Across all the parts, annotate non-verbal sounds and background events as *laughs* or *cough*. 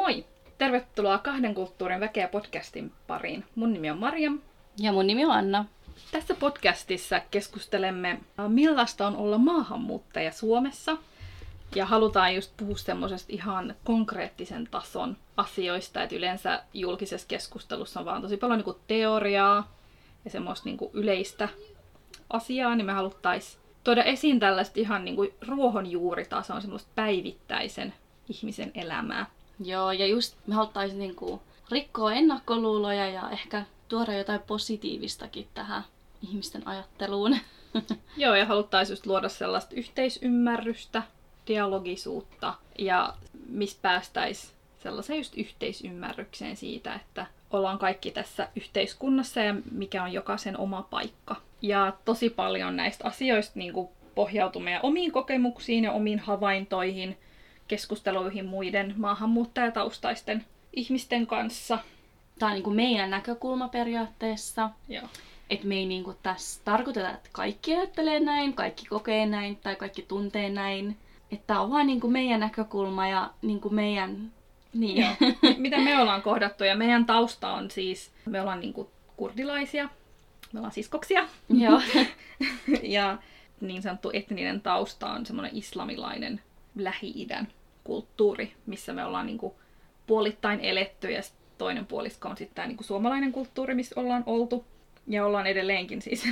Moi! Tervetuloa Kahden kulttuurin väkeä podcastin pariin. Mun nimi on Mariam. Ja mun nimi on Anna. Tässä podcastissa keskustelemme, äh, millaista on olla maahanmuuttaja Suomessa. Ja halutaan just puhua semmoisesta ihan konkreettisen tason asioista, että yleensä julkisessa keskustelussa on vaan tosi paljon niin teoriaa ja semmoista niin yleistä asiaa, niin me haluttaisiin tuoda esiin tällaista ihan niin kuin ruohonjuuritason semmoista päivittäisen ihmisen elämää. Joo, ja just me haluttaisiin niinku rikkoa ennakkoluuloja ja ehkä tuoda jotain positiivistakin tähän ihmisten ajatteluun. *laughs* Joo, ja haluttaisiin just luoda sellaista yhteisymmärrystä, dialogisuutta ja missä päästäisiin sellaiseen just yhteisymmärrykseen siitä, että ollaan kaikki tässä yhteiskunnassa ja mikä on jokaisen oma paikka. Ja tosi paljon näistä asioista niin kuin pohjautuu meidän omiin kokemuksiin ja omiin havaintoihin, keskusteluihin muiden maahanmuuttajataustaisten ihmisten kanssa. Tämä on niin kuin meidän näkökulma periaatteessa. Joo. Että me ei niin kuin tässä tarkoiteta, että kaikki ajattelee näin, kaikki kokee näin tai kaikki tuntee näin. Että tämä on vaan niin kuin meidän näkökulma ja niin kuin meidän... Niin. Joo. *laughs* Mitä me ollaan kohdattu ja meidän tausta on siis, me ollaan niin kuin kurdilaisia, me ollaan siskoksia. Joo. *laughs* ja niin sanottu etninen tausta on semmoinen islamilainen Lähi-idän kulttuuri, missä me ollaan niinku puolittain eletty ja toinen puolisko on sitten tämä niinku suomalainen kulttuuri, missä ollaan oltu ja ollaan edelleenkin siis.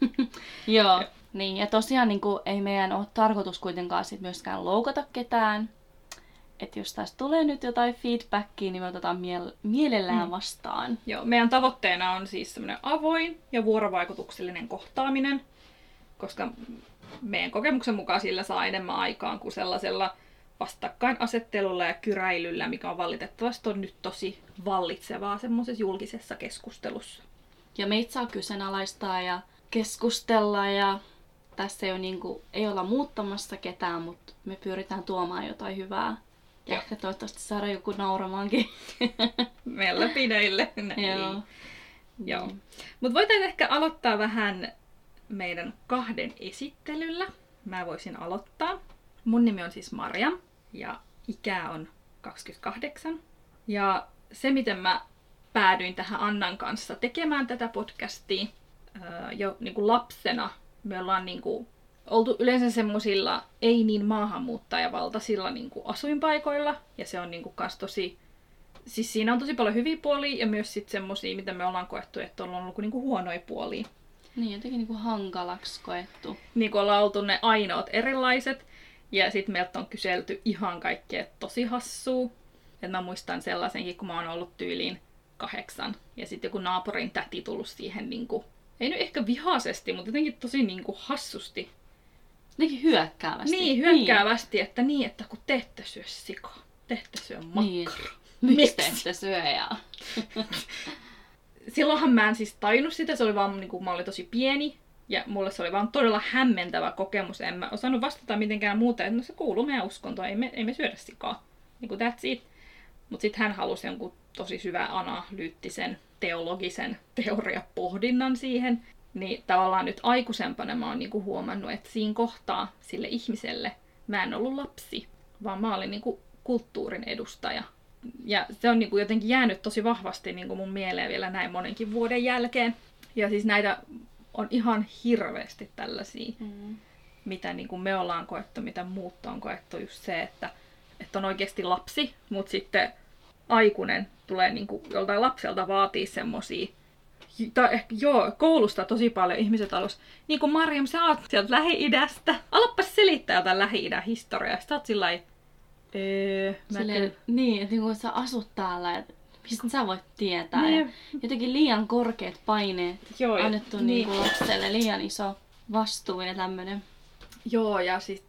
*laughs* Joo, niin ja tosiaan niin kuin, ei meidän ole tarkoitus kuitenkaan sit myöskään loukata ketään. Että jos tästä tulee nyt jotain feedbackia, niin me otetaan miel- mielellään mm. vastaan. Joo, meidän tavoitteena on siis semmoinen avoin ja vuorovaikutuksellinen kohtaaminen, koska meidän kokemuksen mukaan sillä saa enemmän aikaan kuin sellaisella vastakkainasettelulla ja kyräilyllä, mikä on valitettavasti on nyt tosi vallitsevaa semmoisessa julkisessa keskustelussa. Ja meitä saa kyseenalaistaa ja keskustella ja tässä ei, ole niin kuin, ei olla muuttamassa ketään, mutta me pyritään tuomaan jotain hyvää. Ja ehkä toivottavasti saada joku nauramaankin. *laughs* Meillä pideille. *laughs* Joo. Joo. Mutta voitaisiin ehkä aloittaa vähän meidän kahden esittelyllä. Mä voisin aloittaa. Mun nimi on siis Marja ja ikä on 28. Ja se, miten mä päädyin tähän Annan kanssa tekemään tätä podcastia jo niin kuin lapsena, me ollaan niin kuin oltu yleensä semmoisilla ei niin maahanmuuttajavaltaisilla niin kuin asuinpaikoilla. Ja se on niin kuin kas tosi... Siis siinä on tosi paljon hyviä puolia ja myös sitten semmoisia, mitä me ollaan koettu, että on ollut niin kuin huonoja puolia. Niin, jotenkin niin kuin hankalaksi koettu. Niin kuin ollaan oltu ne ainoat erilaiset. Ja sitten meiltä on kyselty ihan kaikkea tosi hassua. Et mä muistan sellaisenkin, kun mä oon ollut tyyliin kahdeksan. Ja sitten joku naapurin täti tullut siihen, niin kuin, ei nyt ehkä vihaisesti, mutta jotenkin tosi niin kuin hassusti. Jotenkin hyökkäävästi. Niin, hyökkäävästi, niin. että niin, että kun te ette syö sikaa, te ette syö makkara. Niin. *laughs* Miksi te ette syö ja... *laughs* Silloinhan mä en siis tajunnut sitä, se oli vaan, niin kuin, mä olin tosi pieni. Ja mulle se oli vaan todella hämmentävä kokemus. En mä osannut vastata mitenkään muuta, että no se kuuluu meidän uskontoon, ei me, ei me syödä sikaa. Niin kuin that's it. Mutta sitten hän halusi jonkun tosi syvä analyyttisen, teologisen teoriapohdinnan siihen. Niin tavallaan nyt aikuisempana mä oon niinku huomannut, että siinä kohtaa sille ihmiselle mä en ollut lapsi, vaan mä olin niinku kulttuurin edustaja. Ja se on niinku jotenkin jäänyt tosi vahvasti niinku mun mieleen vielä näin monenkin vuoden jälkeen. Ja siis näitä on ihan hirveästi tällaisia, mm. mitä niin kuin me ollaan koettu, mitä muut on koettu. Just se, että, että on oikeasti lapsi, mutta sitten aikuinen tulee niin kuin joltain lapselta vaatii semmosia tai ehkä, joo, koulusta tosi paljon ihmiset alus. Niin kuin Marjam, sä oot sieltä Lähi-idästä. Alappas selittää jotain Lähi-idän historiaa. Sitten oot sillä öö, Silleen, Niin, että niin sä asut täällä, että mistä sä voit tietää. Niin. Ja jotenkin liian korkeat paineet Joo, annettu niin. Niin lapselle, liian iso vastuu ja tämmönen. Joo, ja siis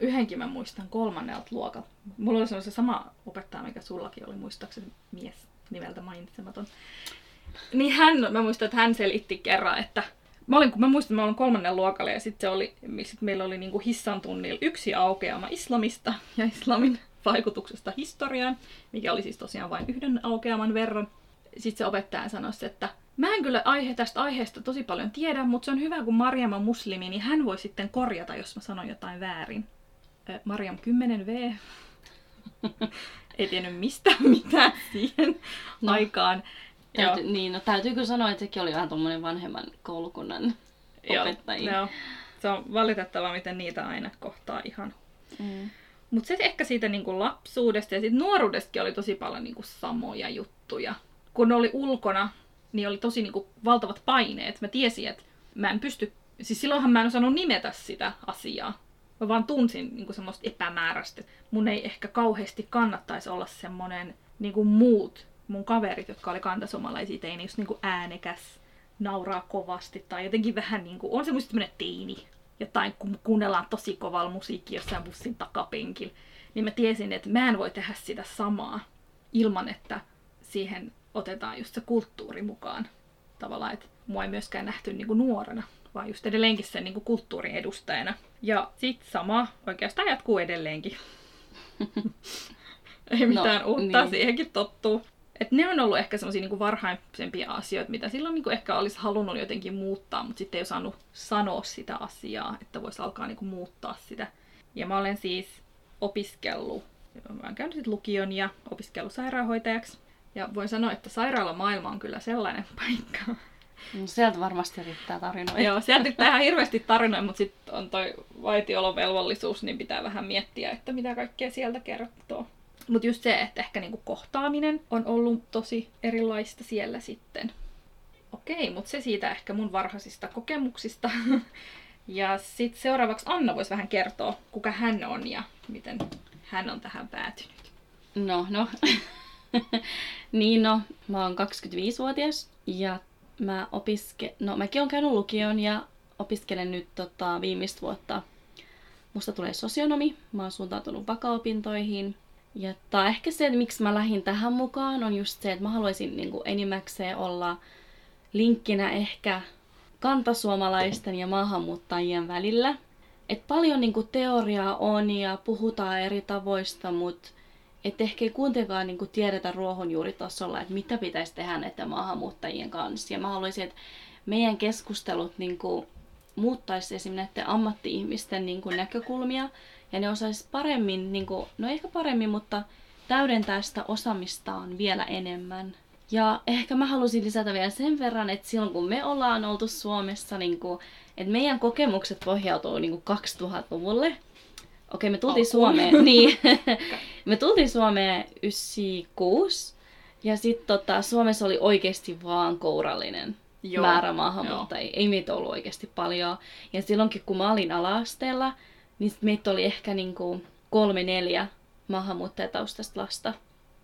yhdenkin mä muistan kolmannelta luokalta. Mulla oli se sama opettaja, mikä sullakin oli, muistaakseni mies nimeltä mainitsematon. Niin hän, mä muistan, että hän selitti kerran, että Mä, olin, kun mä muistan, että mä olin kolmannen luokalle ja sitten oli, sit meillä oli niinku hissan tunnilla yksi aukeama islamista ja islamin vaikutuksesta historiaan, mikä oli siis tosiaan vain yhden aukeaman verran. Sitten se opettaja sanoi, että mä en kyllä aihe, tästä aiheesta tosi paljon tiedä, mutta se on hyvä, kun Marjam on muslimi, niin hän voi sitten korjata, jos mä sanon jotain väärin. Marjam 10V. *laughs* ei tiennyt mistään mitään siihen No. aikaan. Täyty, niin, no täytyykö sanoa, että sekin oli vähän tuommoinen vanhemman koulukunnan Joo, opettajia. joo. Se on valitettavaa, miten niitä aina kohtaa ihan. Mm. Mutta se ehkä siitä niinku lapsuudesta ja siitä nuoruudestakin oli tosi paljon niinku samoja juttuja. Kun oli ulkona, niin oli tosi niinku valtavat paineet. Mä tiesin, että mä en pysty... Siis silloinhan mä en osannut nimetä sitä asiaa. Mä vaan tunsin niinku semmoista epämääräistä. Mun ei ehkä kauheasti kannattaisi olla semmonen niinku muut mun kaverit, jotka oli kantasomalaisia teini, just niinku äänekäs, nauraa kovasti tai jotenkin vähän niinku, on semmoista tämmönen teini, jotain kun kuunnellaan tosi kovalla musiikkia jossain bussin takapenkillä, niin mä tiesin, että mä en voi tehdä sitä samaa ilman, että siihen otetaan just se kulttuuri mukaan. Tavallaan, että mua ei myöskään nähty niinku nuorena, vaan just edelleenkin sen niinku kulttuurin edustajana. Ja sit sama oikeastaan jatkuu edelleenkin. *laughs* ei mitään no, uutta, niin. siihenkin tottuu. Et ne on ollut ehkä semmoisia niinku varhaisempia asioita, mitä silloin niinku ehkä olisi halunnut jotenkin muuttaa, mutta sitten ei osannut sanoa sitä asiaa, että voisi alkaa niinku muuttaa sitä. Ja mä olen siis opiskellut, mä olen käynyt lukion ja opiskellut sairaanhoitajaksi. Ja voin sanoa, että sairaalamaailma on kyllä sellainen *laughs* paikka. No, sieltä varmasti riittää tarinoita. Joo, sieltä riittää ihan hirveästi tarinoita, mutta sitten on toi vaitiolovelvollisuus, niin pitää vähän miettiä, että mitä kaikkea sieltä kertoo. Mutta just se, että ehkä niinku kohtaaminen on ollut tosi erilaista siellä sitten. Okei, mutta se siitä ehkä mun varhaisista kokemuksista. *laughs* ja sitten seuraavaksi Anna voisi vähän kertoa, kuka hän on ja miten hän on tähän päätynyt. No, no. *laughs* niin no, mä oon 25-vuotias ja mä opiske... No, mäkin oon käynyt lukion ja opiskelen nyt tota, viimeistä vuotta. Musta tulee sosionomi. Mä oon suuntautunut vakaopintoihin. Ja tää ehkä se, että miksi mä lähdin tähän mukaan, on just se, että mä haluaisin niin kuin enimmäkseen olla linkkinä ehkä kantasuomalaisten ja maahanmuuttajien välillä. Et paljon niin kuin teoriaa on ja puhutaan eri tavoista, mutta et ehkä ei kuitenkaan niin kuin tiedetä ruohonjuuritasolla, että mitä pitäisi tehdä näiden maahanmuuttajien kanssa. Ja mä haluaisin, että meidän keskustelut niin kuin muuttaisi esimerkiksi näiden ammatti-ihmisten niin kuin näkökulmia ja ne osaisi paremmin, niin kuin, no ehkä paremmin, mutta täydentää sitä osaamistaan vielä enemmän. Ja ehkä mä halusin lisätä vielä sen verran, että silloin kun me ollaan oltu Suomessa, niin kuin, että meidän kokemukset pohjautuu niin kuin 2000-luvulle. Okei, me tultiin Alkuun. Suomeen, *laughs* niin, me tultiin Suomeen 96, ja sitten tota, Suomessa oli oikeasti vaan kourallinen Joo, määrä maahanmuuttajia. Ei meitä ollut oikeasti paljon. Ja silloinkin kun mä olin ala-asteella, niin meitä oli ehkä niinku kolme neljä maahanmuuttajataustaista lasta.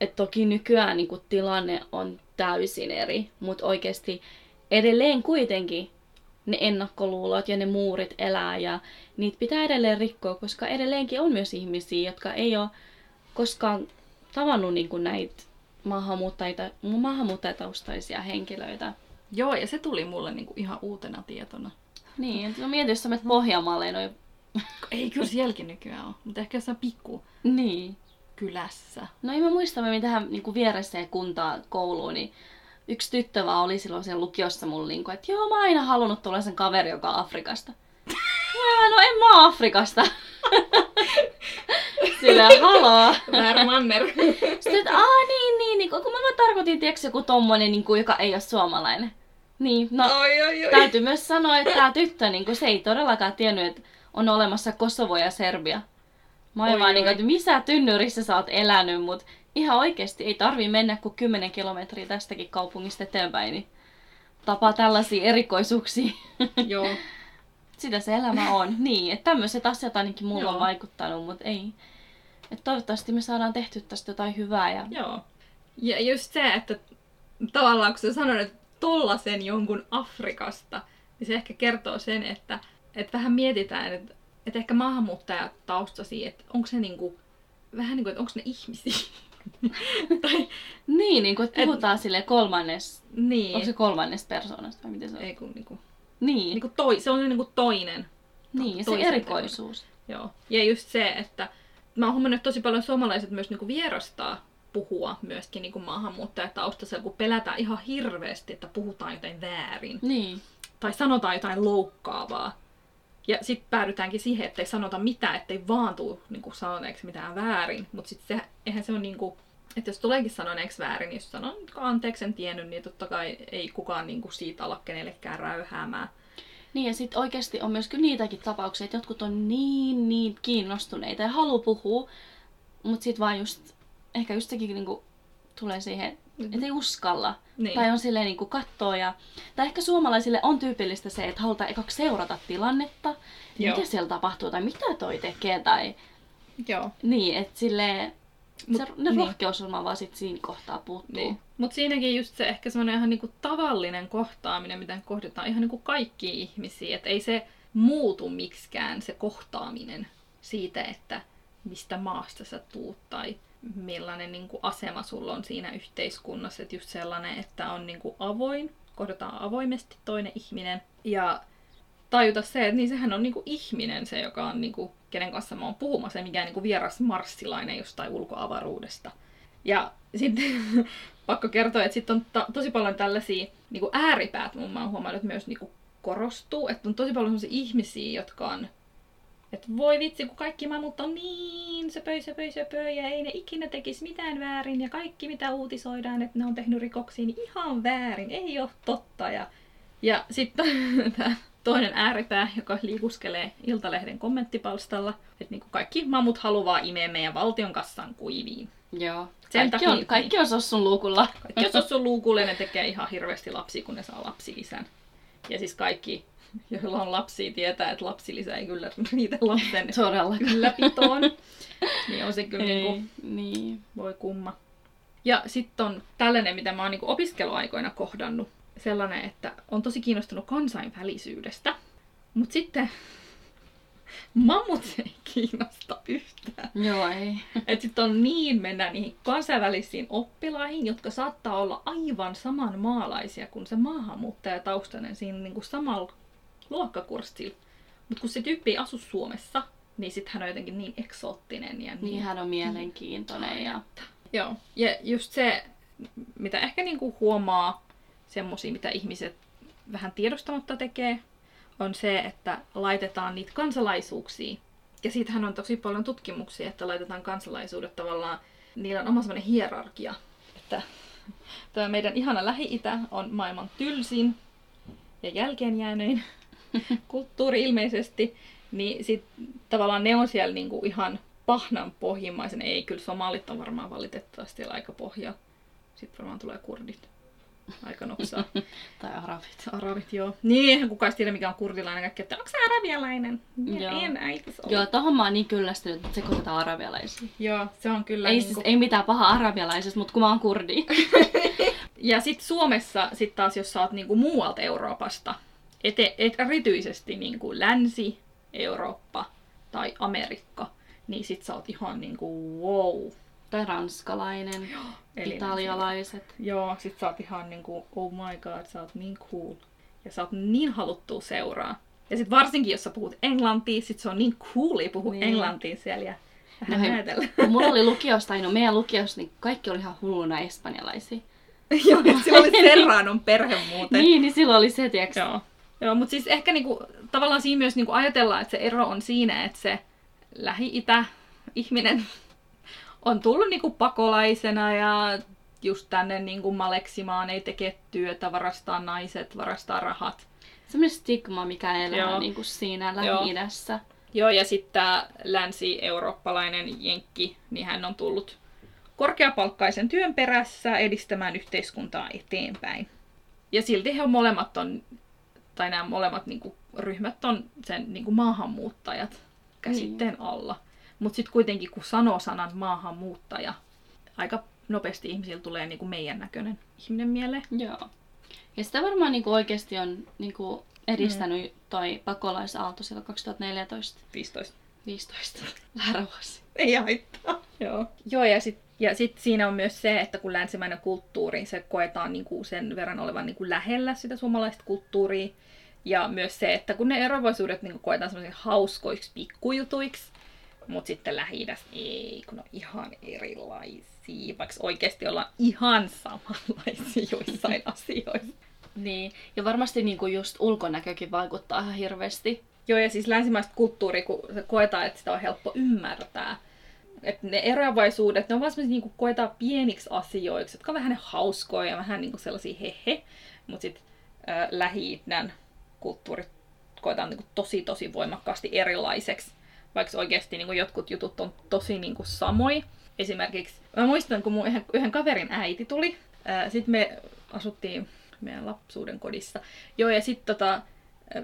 Et toki nykyään niinku tilanne on täysin eri, mutta oikeasti edelleen kuitenkin ne ennakkoluulot ja ne muurit elää ja niitä pitää edelleen rikkoa, koska edelleenkin on myös ihmisiä, jotka ei ole koskaan tavannut niinku näitä maahanmuuttajia, maahanmuuttajataustaisia henkilöitä. Joo, ja se tuli mulle niinku ihan uutena tietona. Niin, no mieti, jos sä menet Pohjanmaalle, no Ei kyllä sielläkin nykyään ole, mutta ehkä jossain pikku niin. kylässä. No ei mä muista, me tähän niin vieressä kuntaa kouluun, niin yksi tyttö vaan oli silloin siellä lukiossa mulla, niin että joo, mä oon aina halunnut tulla sen kaveri, joka on Afrikasta. Mä, no en mä Afrikasta. *laughs* Silleen, haloo. Väärä manner. Sitten, että aa niin, niin, niin, kun mä vaan tarkoitin, tiedätkö, joku tommonen, niin kuin, joka ei ole suomalainen. Niin, no Oi, oi, oi. täytyy myös sanoa, että tämä tyttö, niin kuin, se ei todellakaan tiennyt, että on olemassa Kosovo ja Serbia. Mä Oi, vaan niin kuin, että missä tynnyrissä sä oot elänyt, mutta ihan oikeasti ei tarvii mennä kuin 10 kilometriä tästäkin kaupungista eteenpäin, niin tapaa tällaisia erikoisuuksia. *laughs* Joo. Sitä se elämä on. Niin, että tämmöiset asiat ainakin mulla on Joo. vaikuttanut, mutta ei. Et toivottavasti me saadaan tehty tästä jotain hyvää. Ja... Joo. Ja just se, että tavallaan kun sä sanoit, että tollasen jonkun Afrikasta, niin se ehkä kertoo sen, että, että vähän mietitään, että, että ehkä maahanmuuttajataustaisia, että onko se niinku, vähän niin kuin, että onko ne ihmisiä. *laughs* tai Niin, niin kuin, että puhutaan sille kolmannes, niin. onko se kolmannes persoonasta vai miten se on? Ei kun niinku, Niin, niinku toi, se on niinku toinen. niin ja se erikoisuus. Joo. Ja just se, että mä oon huomannut, että tosi paljon suomalaiset myös niinku vierastaa puhua myöskin niinku maahanmuuttajataustaisella, kun pelätään ihan hirveästi, että puhutaan jotain väärin. Niin. Tai sanotaan jotain loukkaavaa. Ja sitten päädytäänkin siihen, että ei sanota mitään, ettei vaan tuu niin kuin sanoneeksi mitään väärin. Mutta sitten se, eihän se ole niin kuin, että jos tuleekin sanoneeksi väärin, niin jos sanon anteeksi en tiennyt, niin totta kai ei kukaan niin kuin siitä ala kenellekään räyhäämään. Niin ja sitten oikeasti on myös kyllä niitäkin tapauksia, että jotkut on niin niin kiinnostuneita ja halu puhua, mutta sitten vaan just, ehkä just sekin niinku tulee siihen, että ei uskalla. Niin. Tai on silleen niinku kattoo ja... Tai ehkä suomalaisille on tyypillistä se, että halutaan ekaksi seurata tilannetta. Joo. Mitä siellä tapahtuu tai mitä toi tekee tai... Joo. Niin, että silleen... Mut- se, ne niin. rohkeus varmaan vaan sit siinä kohtaa puuttuu. Niin. Mutta siinäkin just se ehkä semmoinen ihan niinku tavallinen kohtaaminen, mitä kohdataan ihan niinku kaikkia ihmisiä. Että ei se muutu miksikään se kohtaaminen siitä, että mistä maasta sä tuut tai millainen niinku asema sulla on siinä yhteiskunnassa. Että just sellainen, että on niinku avoin, kohdataan avoimesti toinen ihminen ja tajuta se, että niin sehän on niinku ihminen se, joka on niinku, kenen kanssa mä oon puhumassa, ei mikään niinku vieras marssilainen jostain ulkoavaruudesta. Ja sitten *laughs* pakko kertoa, että sitten on ta- tosi paljon tällaisia niinku ääripäät, mun mä oon huomannut, että myös niinku korostuu. Että on tosi paljon sellaisia ihmisiä, jotka on, että voi vitsi, kun kaikki mamut on niin söpöi, söpöi, söpöi, ja ei ne ikinä tekisi mitään väärin, ja kaikki mitä uutisoidaan, että ne on tehnyt rikoksia, niin ihan väärin, ei ole totta. Ja, ja sitten *laughs* tämä toinen ääripää, joka liikuskelee Iltalehden kommenttipalstalla, että niinku kaikki mamut haluaa imeä meidän valtion kassan kuiviin. Joo. Sen Kaikki takia- on, kaikki on sossun luukulla. Kaikki on sun luukulle, ne tekee ihan hirveästi lapsia, kun ne saa lapsilisän. Ja siis kaikki, *laughs* joilla on lapsia, tietää, että lapsilisä ei kyllä riitä lapsen Todella. ylläpitoon. *laughs* Niin on se kyllä Ei, niinku, niin. voi kumma. Ja sitten on tällainen, mitä mä oon niinku opiskeluaikoina kohdannut. Sellainen, että on tosi kiinnostunut kansainvälisyydestä. Mutta sitten *laughs* mammut ei kiinnosta yhtään. Joo, ei. Että sitten on niin, mennään niihin kansainvälisiin oppilaihin, jotka saattaa olla aivan saman maalaisia kuin se maahanmuuttajataustainen siinä niinku samalla luokkakurssilla. Mutta kun se tyyppi ei asu Suomessa, niin sitten hän on jotenkin niin eksoottinen ja niin... Niin hän on mielenkiintoinen ja... Joo, ja just se, mitä ehkä niinku huomaa, semmosia, mitä ihmiset vähän tiedostamatta tekee, on se, että laitetaan niitä kansalaisuuksia. Ja siitähän on tosi paljon tutkimuksia, että laitetaan kansalaisuudet tavallaan, niillä on oma semmoinen hierarkia. Että *laughs* tämä meidän ihana Lähi-Itä on maailman tylsin ja jälkeenjäänein *laughs* kulttuuri ilmeisesti, niin sit tavallaan ne on siellä niinku ihan pahnan pohjimmaisen. Ei, kyllä somalit on varmaan valitettavasti siellä aika pohja. Sitten varmaan tulee kurdit. Aika nopsaa. *laughs* Tai arabit. Arabit, joo. Niin, eihän kukaan tiedä mikä on kurdilainen. Kaikki, että onko se arabialainen? Joo. Joo. En äitis ollut. Joo, tohon mä oon niin kyllästynyt, että sekoitetaan arabialaisia. Joo, se on kyllä Ei, niinku... siis, ei mitään pahaa arabialaisesta, mutta kun mä oon kurdi. *laughs* Ja sitten Suomessa, sit taas jos sä oot niinku muualta Euroopasta, ete, et, erityisesti niinku Länsi-Eurooppa tai Amerikka, niin sit sä oot ihan niinku wow. tai ranskalainen, Eli italialaiset. Joo, sit sä oot ihan niinku, oh my god, sä oot niin cool. Ja sä oot niin haluttu seuraa. Ja sit varsinkin, jos sä puhut englantia, sit se on niin coolia puhua Niin. niin. englantia siellä ja No vähän näytellä. kun mulla oli lukiosta, no meidän lukiossa, niin kaikki oli ihan hulluna espanjalaisia. *laughs* Joo, sillä oli Serranon perhe muuten. Niin, niin silloin oli se, tiiäks, Joo. Joo, mutta siis ehkä niinku, tavallaan siinä myös niinku ajatellaan, että se ero on siinä, että se Lähi-Itä ihminen *laughs* on tullut niinku pakolaisena ja just tänne niinku maleksimaan, ei tekee työtä, varastaa naiset, varastaa rahat. semmoinen stigma, mikä elää Joo. niin kuin siinä Joo. Lähi-idässä. Joo, ja sitten tämä länsi-eurooppalainen jenkki, niin hän on tullut korkeapalkkaisen työn perässä edistämään yhteiskuntaa eteenpäin. Ja silti he molemmat on, tai nämä molemmat niinku, ryhmät on sen niinku, maahanmuuttajat käsitteen alla. Mutta sitten kuitenkin, kun sanoo sanan maahanmuuttaja, aika nopeasti ihmisillä tulee niinku, meidän näköinen ihminen mieleen. Joo. Ja sitä varmaan niin kuin oikeasti on niin kuin edistänyt mm. toi pakolaisaalto silloin 2014 15. 15 Lärävuosi. Ei haittaa. Joo. Joo, ja sitten ja sit siinä on myös se, että kun länsimäinen kulttuuri, se koetaan niinku sen verran olevan niinku lähellä sitä suomalaista kulttuuria. Ja myös se, että kun ne eroavaisuudet niinku koetaan semmoisiksi hauskoiksi pikkujutuiksi, mutta sitten lähi ei, kun on ihan erilaisia, vaikka oikeasti ollaan ihan samanlaisia *laughs* joissain asioissa. Niin, ja varmasti niin kuin just ulkonäkökin vaikuttaa ihan hirveästi. Joo, ja siis länsimaista kulttuuria, kun se koetaan, että sitä on helppo ymmärtää. Että ne eroavaisuudet, ne on vaan semmoisia niin koetaan pieniksi asioiksi, jotka on vähän hauskoja ja vähän niin kuin sellaisia hehe. Mutta sitten äh, Lähi-idän kulttuurit koetaan niin kuin tosi tosi voimakkaasti erilaiseksi. Vaikka oikeasti niin kuin jotkut jutut on tosi niin kuin samoja. Esimerkiksi, mä muistan, kun mun yhden, yhden kaverin äiti tuli. Sitten me asuttiin meidän lapsuuden kodissa. Joo, ja sitten tota,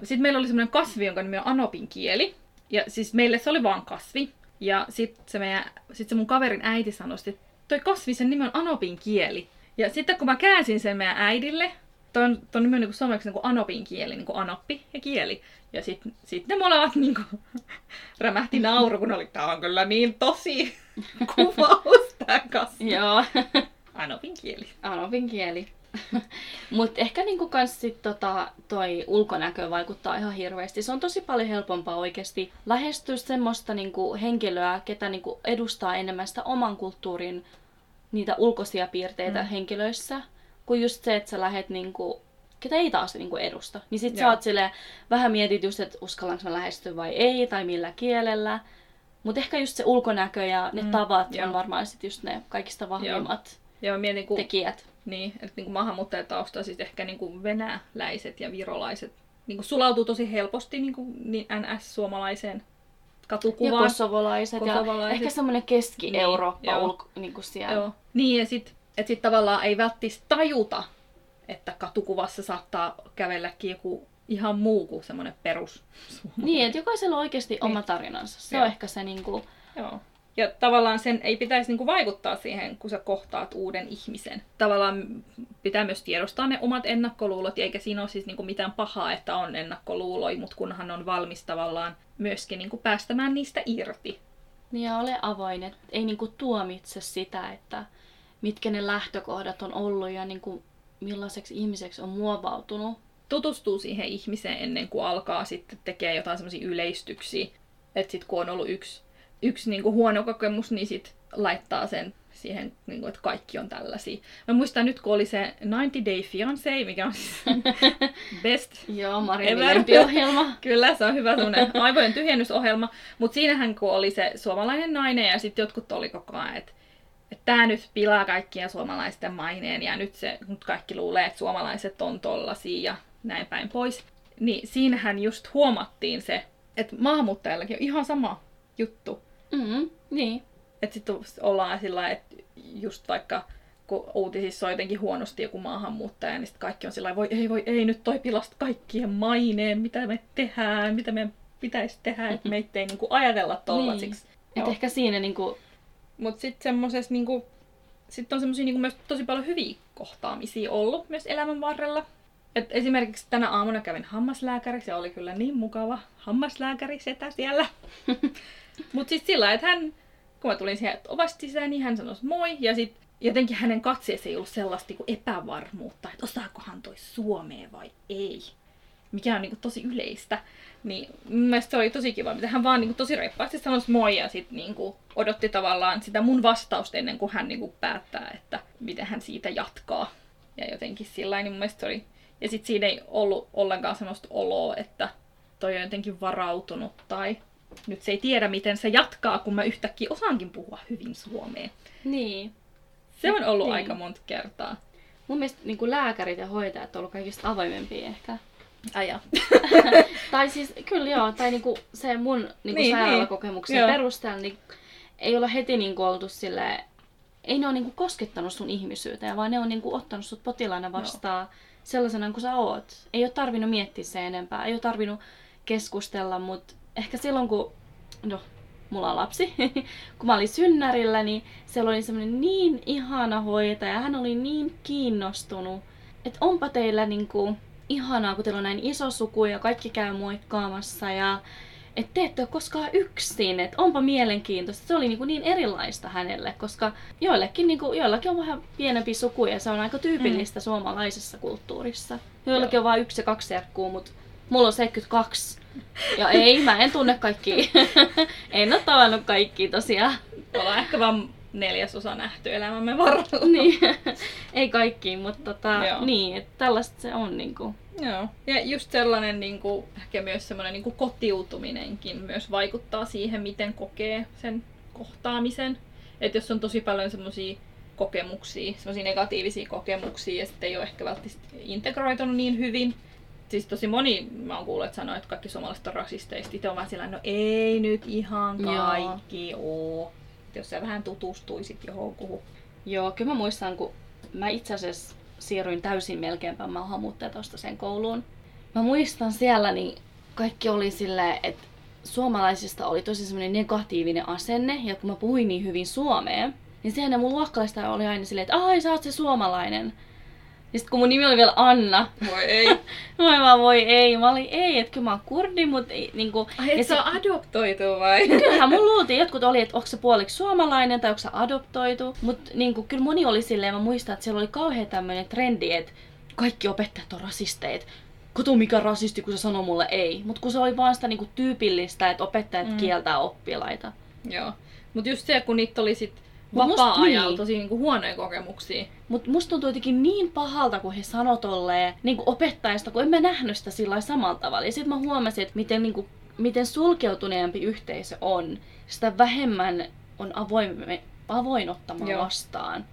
sit meillä oli semmoinen kasvi, jonka nimi on anopin kieli. Ja siis meille se oli vaan kasvi. Ja sitten se, meidän, sit se mun kaverin äiti sanoi, että toi kasvi, sen nimi on anopin kieli. Ja sitten kun mä käänsin sen meidän äidille, ton, ton nimi on niin suomeksi niin anopin kieli, niin anoppi ja kieli. Ja sitten sit ne molemmat niin kuin, *laughs* rämähti nauru, kun oli, tää on kyllä niin tosi *laughs* kuvaus tää kasvi. Joo. Anopin kieli. Anopin kieli. *laughs* Mutta ehkä niinku kans sit tota, toi ulkonäkö vaikuttaa ihan hirveästi. Se on tosi paljon helpompaa oikeasti lähestyä semmoista niinku henkilöä, ketä niinku edustaa enemmän sitä oman kulttuurin niitä ulkoisia piirteitä mm. henkilöissä, kuin just se, että sä lähet niinku, ketä ei taas niinku edusta. Niin sit Joo. sä oot silleen, vähän mietit just, että uskallanko mä lähestyä vai ei, tai millä kielellä. Mutta ehkä just se ulkonäkö ja ne mm, tavat jo. on varmaan sit just ne kaikista vahvimmat Joo. Joo, mietin, kun... tekijät. Niin, että niin maahanmuuttajataustaiset ehkä niin kuin venäläiset ja virolaiset niin kuin sulautuu tosi helposti niin kuin, niin NS-suomalaiseen katukuvaan. Ja kosovolaiset, kosovolaiset. ja ehkä semmoinen Keski-Eurooppa niin, ulko, niin kuin siellä. Joo. Niin, ja sitten et sit tavallaan ei välttämättä tajuta, että katukuvassa saattaa kävelläkin joku ihan muu kuin semmoinen perus Niin, että jokaisella on oikeasti niin. oma tarinansa. Se Joo. on ehkä se niin kuin... Joo. Ja tavallaan sen ei pitäisi niinku vaikuttaa siihen, kun sä kohtaat uuden ihmisen. Tavallaan pitää myös tiedostaa ne omat ennakkoluulot, eikä siinä ole siis niinku mitään pahaa, että on ennakkoluuloja, mutta kunhan on valmis tavallaan myöskin niinku päästämään niistä irti. Niin ja ole avoin, että ei niinku tuomitse sitä, että mitkä ne lähtökohdat on ollut ja niinku millaiseksi ihmiseksi on muovautunut. Tutustuu siihen ihmiseen ennen kuin alkaa sitten tekee jotain semmoisia yleistyksiä. Että sitten kun on ollut yksi yksi niin kuin huono kokemus, niin sit laittaa sen siihen, niin kuin, että kaikki on tällaisia. Mä muistan nyt, kun oli se 90 Day Fiancé, mikä on siis *laughs* best Joo, Marin lempiohjelma. *laughs* Kyllä, se on hyvä semmoinen aivojen tyhjennysohjelma. Mutta siinähän, kun oli se suomalainen nainen ja sitten jotkut oli koko ajan, että että tämä nyt pilaa kaikkien suomalaisten maineen ja nyt, se, nyt kaikki luulee, että suomalaiset on tollasia ja näin päin pois. Niin siinähän just huomattiin se, että maahanmuuttajallakin on ihan sama juttu. Mm, niin. Että sitten ollaan sillä että just vaikka kun uutisissa on jotenkin huonosti joku maahanmuuttaja, niin sitten kaikki on sillä voi ei, voi ei, nyt toi pilasta kaikkien maineen, mitä me tehdään, mitä meidän pitäisi tehdä, että meitä ei niinku ajatella tollasiksi. Niin. Et ehkä siinä niinku... Mut sitten semmoses niinku... Sitten on semmosia niinku myös tosi paljon hyviä kohtaamisia ollut myös elämän varrella. Et esimerkiksi tänä aamuna kävin hammaslääkärissä ja oli kyllä niin mukava hammaslääkäri setä siellä. *laughs* Mutta sitten sillä että hän, kun mä tulin siihen ovasti sisään, niin hän sanoi moi. Ja sitten jotenkin hänen katseessa ei ollut sellaista niin epävarmuutta, että osaakohan toi Suomeen vai ei. Mikä on niin kuin, tosi yleistä. Niin mielestäni se oli tosi kiva, mitä hän vaan niin kuin, tosi reippaasti sanoi moi ja sitten niin kuin, odotti tavallaan sitä mun vastausta ennen kuin hän niin kuin, päättää, että miten hän siitä jatkaa. Ja jotenkin sillä niin mun se oli... Ja sitten siinä ei ollut ollenkaan semmoista oloa, että toi on jotenkin varautunut tai nyt se ei tiedä, miten se jatkaa, kun mä yhtäkkiä osaankin puhua hyvin suomeen. Niin. Se on ollut niin. aika monta kertaa. Mun mielestä niin kuin lääkärit ja hoitajat on ollut kaikista avoimempia ehkä. Aja. *laughs* tai siis, kyllä joo, tai niinku se mun niinku niin, sairaalakokemuksen niin. perusteella, niin ei olla heti niinku oltu silleen, ei ne ole niinku koskettanut sun ihmisyyteen, vaan ne on niinku ottanut sut potilaana vastaan joo. sellaisena kuin sä oot. Ei ole tarvinnut miettiä se enempää, ei ole tarvinnut keskustella, mutta ehkä silloin kun, no, mulla on lapsi, *laughs* kun mä olin synnärillä, niin siellä oli semmoinen niin ihana hoitaja, hän oli niin kiinnostunut, että onpa teillä niinku ihanaa, kun teillä on näin iso suku ja kaikki käy moikkaamassa ja että te ette ole koskaan yksin, että onpa mielenkiintoista. Se oli niin, kuin niin erilaista hänelle, koska joillekin, niin kuin, joillakin on vähän pienempi suku ja se on aika tyypillistä mm. suomalaisessa kulttuurissa. Joillakin Joo. on vain yksi ja kaksi serkkuu, mutta mulla on 72 ja ei, mä en tunne kaikki. *laughs* en ole tavannut kaikki tosiaan. Ollaan ehkä vaan neljäsosa nähty elämämme varrella. niin, *laughs* ei kaikki, mutta tota, niin, että tällaista se on. Niin kuin. Joo. Ja just sellainen niin kuin, ehkä myös semmoinen niin kuin kotiutuminenkin myös vaikuttaa siihen, miten kokee sen kohtaamisen. Että jos on tosi paljon semmoisia kokemuksia, semmoisia negatiivisia kokemuksia ja sitten ei ole ehkä välttämättä integroitunut niin hyvin. Siis tosi moni, mä oon kuullut, että sanoo, että kaikki suomalaiset on rasisteista. Itse on vähän sillä no ei nyt ihan kaikki Joo. oo. Jos sä vähän tutustuisit johonkuhun. Joo, kyllä mä muistan, kun mä itse asiassa siirryin täysin melkeinpä sen kouluun. Mä muistan siellä, niin kaikki oli silleen, että suomalaisista oli tosi semmoinen negatiivinen asenne, ja kun mä puhuin niin hyvin suomea, niin sehän mun luokkalaista oli aina silleen, että ai sä oot se suomalainen. Ja sitten kun mun nimi oli vielä Anna. Voi ei. *laughs* Moi vaan voi ei. Mä olin ei, että kyllä mä oon kurdi, mutta ei, niinku... Ai et sä adoptoitu vai? Kyllähän mun luultiin, jotkut oli, että onko se puoliksi suomalainen tai onko se adoptoitu. Mutta niinku, kyllä moni oli silleen, mä muistan, että siellä oli kauhean tämmöinen trendi, että kaikki opettajat on rasisteet. Kato mikä rasisti, kun se sanoo mulle ei. Mutta kun se oli vaan sitä niinku tyypillistä, että opettajat mm. kieltää oppilaita. Joo. Mutta just se, kun niitä oli sit vapaa-ajalla niin. tosi niinku huonoja kokemuksia. Mutta musta tuntuu jotenkin niin pahalta, kun he sanoi tolleen niinku opettajista, kun en mä nähnyt sitä sillä samalla tavalla. Ja sitten mä huomasin, että miten, niinku, miten sulkeutuneempi yhteisö on, sitä vähemmän on avoin, avoin ottamaan Joo. vastaan.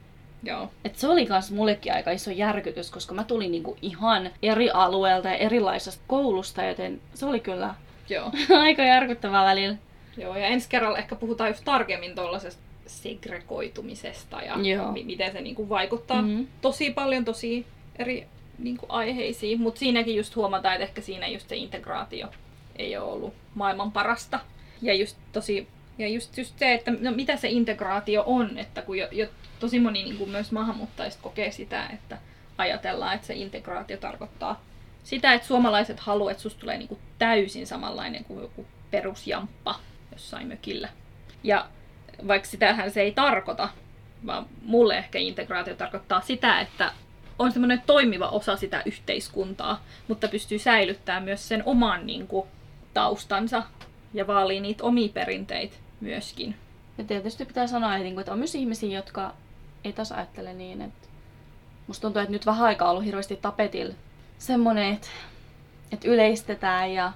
Joo. Et se oli myös mullekin aika iso järkytys, koska mä tulin niinku ihan eri alueelta ja erilaisesta koulusta, joten se oli kyllä Joo. *laughs* aika järkyttävää välillä. Joo, ja ensi kerralla ehkä puhutaan just tarkemmin tuollaisesta segregoitumisesta ja Joo. M- miten se niinku vaikuttaa mm-hmm. tosi paljon tosi eri niinku aiheisiin. Mutta siinäkin just huomataan, että ehkä siinä just se integraatio ei ole ollut maailman parasta. Ja just tosi ja just, just se, että no, mitä se integraatio on, että kun jo, jo tosi moni niin kuin myös maahanmuuttajista kokee sitä, että ajatellaan, että se integraatio tarkoittaa sitä, että suomalaiset haluavat, että susta tulee niin kuin täysin samanlainen kuin joku perusjamppa jossain mökillä. Ja vaikka sitähän se ei tarkoita, vaan mulle ehkä integraatio tarkoittaa sitä, että on semmoinen toimiva osa sitä yhteiskuntaa, mutta pystyy säilyttämään myös sen oman niin kuin, taustansa ja vaalii niitä omia perinteitä myöskin. Ja tietysti pitää sanoa, että on myös ihmisiä, jotka ei taas ajattele niin, että musta tuntuu, että nyt vähän aikaa on ollut hirveästi tapetilla semmoinen, että, että yleistetään ja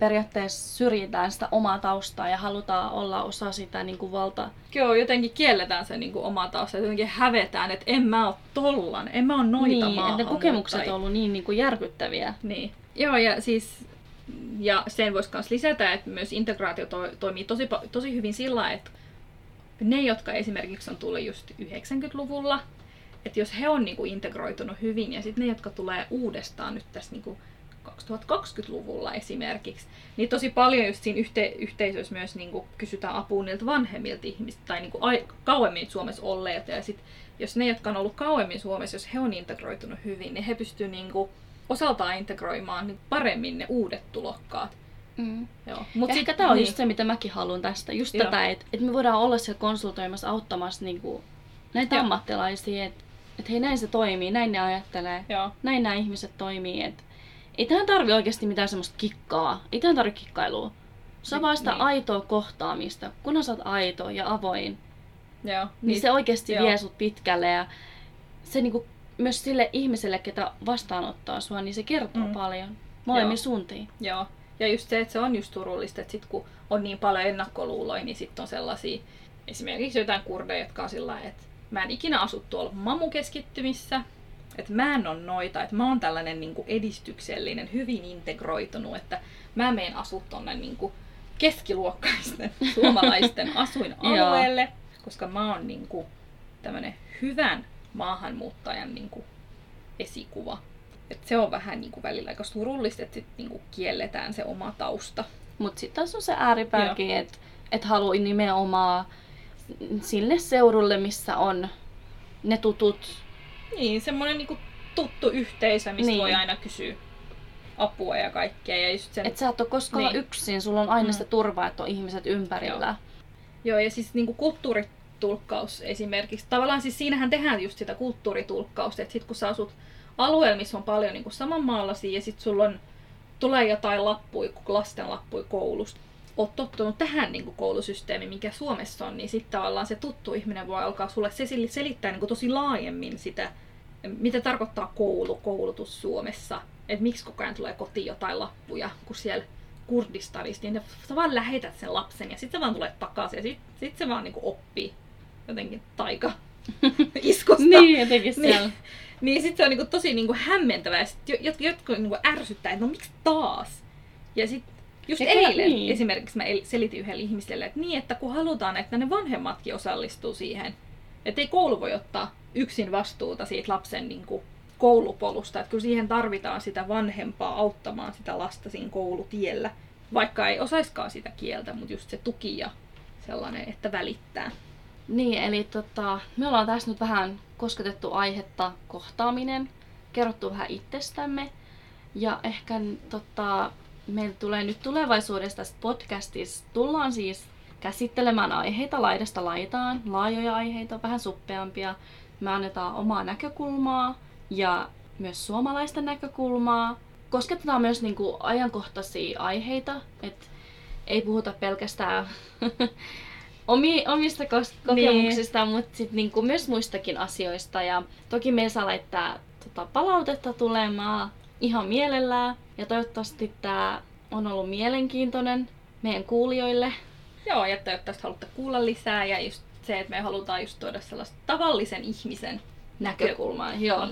periaatteessa syrjitään sitä omaa taustaa ja halutaan olla osa sitä niin kuin valta. Joo, jotenkin kielletään se niin kuin oma tausta, jotenkin hävetään, että en mä oo tollan, en mä oo noita Niin, että ne kokemukset on ollut niin, niin kuin järkyttäviä. Niin. Joo, ja siis ja sen voisi myös lisätä, että myös integraatio to, toimii tosi, tosi hyvin sillä, että ne, jotka esimerkiksi on tullut just 90-luvulla, että jos he on niinku integroitunut hyvin ja sitten ne, jotka tulee uudestaan nyt tässä niinku 2020-luvulla esimerkiksi, niin tosi paljon just siinä yhte- yhteisössä myös niinku kysytään apua niiltä vanhemmilta ihmisiltä tai niinku ai- kauemmin Suomessa olleet. Ja sit, jos ne, jotka on ollut kauemmin Suomessa, jos he on integroitunut hyvin, niin he pystyvät niinku osaltaan integroimaan niin paremmin ne uudet tulokkaat. Mm. Joo. Mut ehkä tämä on niin. just se, mitä mäkin haluan tästä. Just Joo. tätä, että et me voidaan olla siellä konsultoimassa auttamassa niinku näitä Joo. ammattilaisia, että et hei näin se toimii, näin ne ajattelee, Joo. näin nämä ihmiset toimii. Et ei tähän tarvi oikeasti mitään semmoista kikkaa, ei tähän tarvi kikkailua. Se on vaan sitä niin. aitoa kohtaamista, kunhan sä oot aito ja avoin. Joo. Niin, niin se oikeasti Joo. vie sut pitkälle ja se niinku myös sille ihmiselle, ketä vastaanottaa sua, niin se kertoo mm. paljon molemmin suuntiin. Joo. Ja just se, että se on just surullista, että sit kun on niin paljon ennakkoluuloja, niin sitten on sellaisia, esimerkiksi jotain kurdeja, jotka on sillä että mä en ikinä asu tuolla mamukeskittymissä, että mä en ole noita, että mä oon tällainen niin kuin edistyksellinen, hyvin integroitunut, että mä meen asu tonne niin kuin keskiluokkaisten *laughs* suomalaisten asuinalueelle, koska mä oon niin kuin tämmönen hyvän maahanmuuttajan niin kuin esikuva. Et se on vähän niin kuin välillä aika surullista, että sit niin kuin kielletään se oma tausta. Mutta sitten taas on se ääripääkin, että et haluaa nimenomaan sille seurulle, missä on ne tutut. Niin, semmoinen niin tuttu yhteisö, mistä niin. voi aina kysyä apua ja kaikkea. Ja just sen... Et sä et ole koskaan niin. yksin, sulla on aina mm. sitä turvaa, että on ihmiset ympärillä. Joo, Joo ja siis niin kuin kulttuurit tulkkaus esimerkiksi. Tavallaan siis siinähän tehdään just sitä kulttuuritulkkausta, että sit kun sä asut alueella, missä on paljon niin samanmaalaisia ja sit sulla on, tulee jotain lappui, lasten lappui koulusta, oot tottunut tähän niin kuin koulusysteemiin, mikä Suomessa on, niin sitten tavallaan se tuttu ihminen voi alkaa sulle selittää niin kuin tosi laajemmin sitä mitä tarkoittaa koulu, koulutus Suomessa. Että miksi koko ajan tulee kotiin jotain lappuja, kun siellä Kurdistanista, niin sä vaan lähetät sen lapsen ja sitten se vaan tulee takaisin ja sitten sit se vaan niinku oppii jotenkin taika *laughs* iskusta. niin, jotenkin siellä. Niin, niin sitten se on niinku tosi niinku hämmentävää ja sitten jotkut, jotkut niinku ärsyttää, että no miksi taas? Ja sitten just Ja eilen niin. esimerkiksi mä el- selitin yhdelle ihmiselle, että niin, että kun halutaan, että ne vanhemmatkin osallistuu siihen, että ei koulu voi ottaa yksin vastuuta siitä lapsen niinku koulupolusta, että kyllä siihen tarvitaan sitä vanhempaa auttamaan sitä lasta siinä koulutiellä, vaikka ei osaiskaan sitä kieltä, mutta just se tuki ja sellainen, että välittää. Niin, eli tota, me ollaan tässä nyt vähän kosketettu aihetta kohtaaminen, kerrottu vähän itsestämme. Ja ehkä tota, meillä tulee nyt tulevaisuudessa tässä podcastissa, tullaan siis käsittelemään aiheita laidasta laitaan, laajoja aiheita, vähän suppeampia. Me annetaan omaa näkökulmaa ja myös suomalaista näkökulmaa. Kosketetaan myös niinku ajankohtaisia aiheita, että ei puhuta pelkästään *laughs* omi, omista kos- kokemuksista, niin. mutta sit niinku myös muistakin asioista. Ja toki me saa laittaa tota, palautetta tulemaan ihan mielellään. Ja toivottavasti tämä on ollut mielenkiintoinen meidän kuulijoille. Joo, ja toivottavasti haluatte kuulla lisää ja just se, että me halutaan just tuoda sellaista tavallisen ihmisen Näkökulmaa, joo.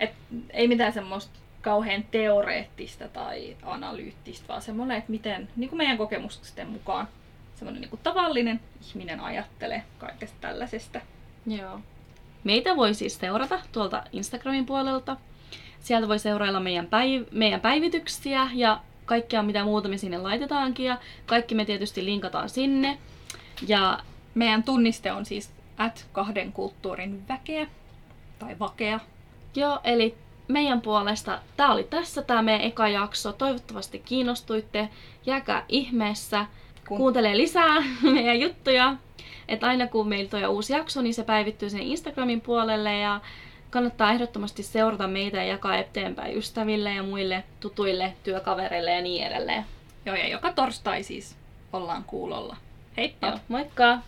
Et ei mitään semmoista kauhean teoreettista tai analyyttistä, vaan semmoinen, että miten niin kuin meidän kokemusten mukaan semmoinen niin kuin tavallinen ihminen ajattelee kaikesta tällaisesta. Joo. Meitä voi siis seurata tuolta Instagramin puolelta. Sieltä voi seurailla meidän, päiv- meidän päivityksiä ja kaikkea mitä muuta me sinne laitetaankin. Ja kaikki me tietysti linkataan sinne. Ja Meidän tunniste on siis at kahden kulttuurin väkeä tai vakea. joo, eli meidän puolesta tämä oli tässä tämä meidän eka jakso. Toivottavasti kiinnostuitte. Jääkää ihmeessä. Kun- Kuuntelee lisää *laughs* meidän juttuja. Että aina kun meiltä on uusi jakso, niin se päivittyy sen Instagramin puolelle ja kannattaa ehdottomasti seurata meitä ja jakaa eteenpäin ystäville ja muille tutuille työkavereille ja niin edelleen. Joo, ja joka torstai siis ollaan kuulolla. Heippa! Joo, moikka!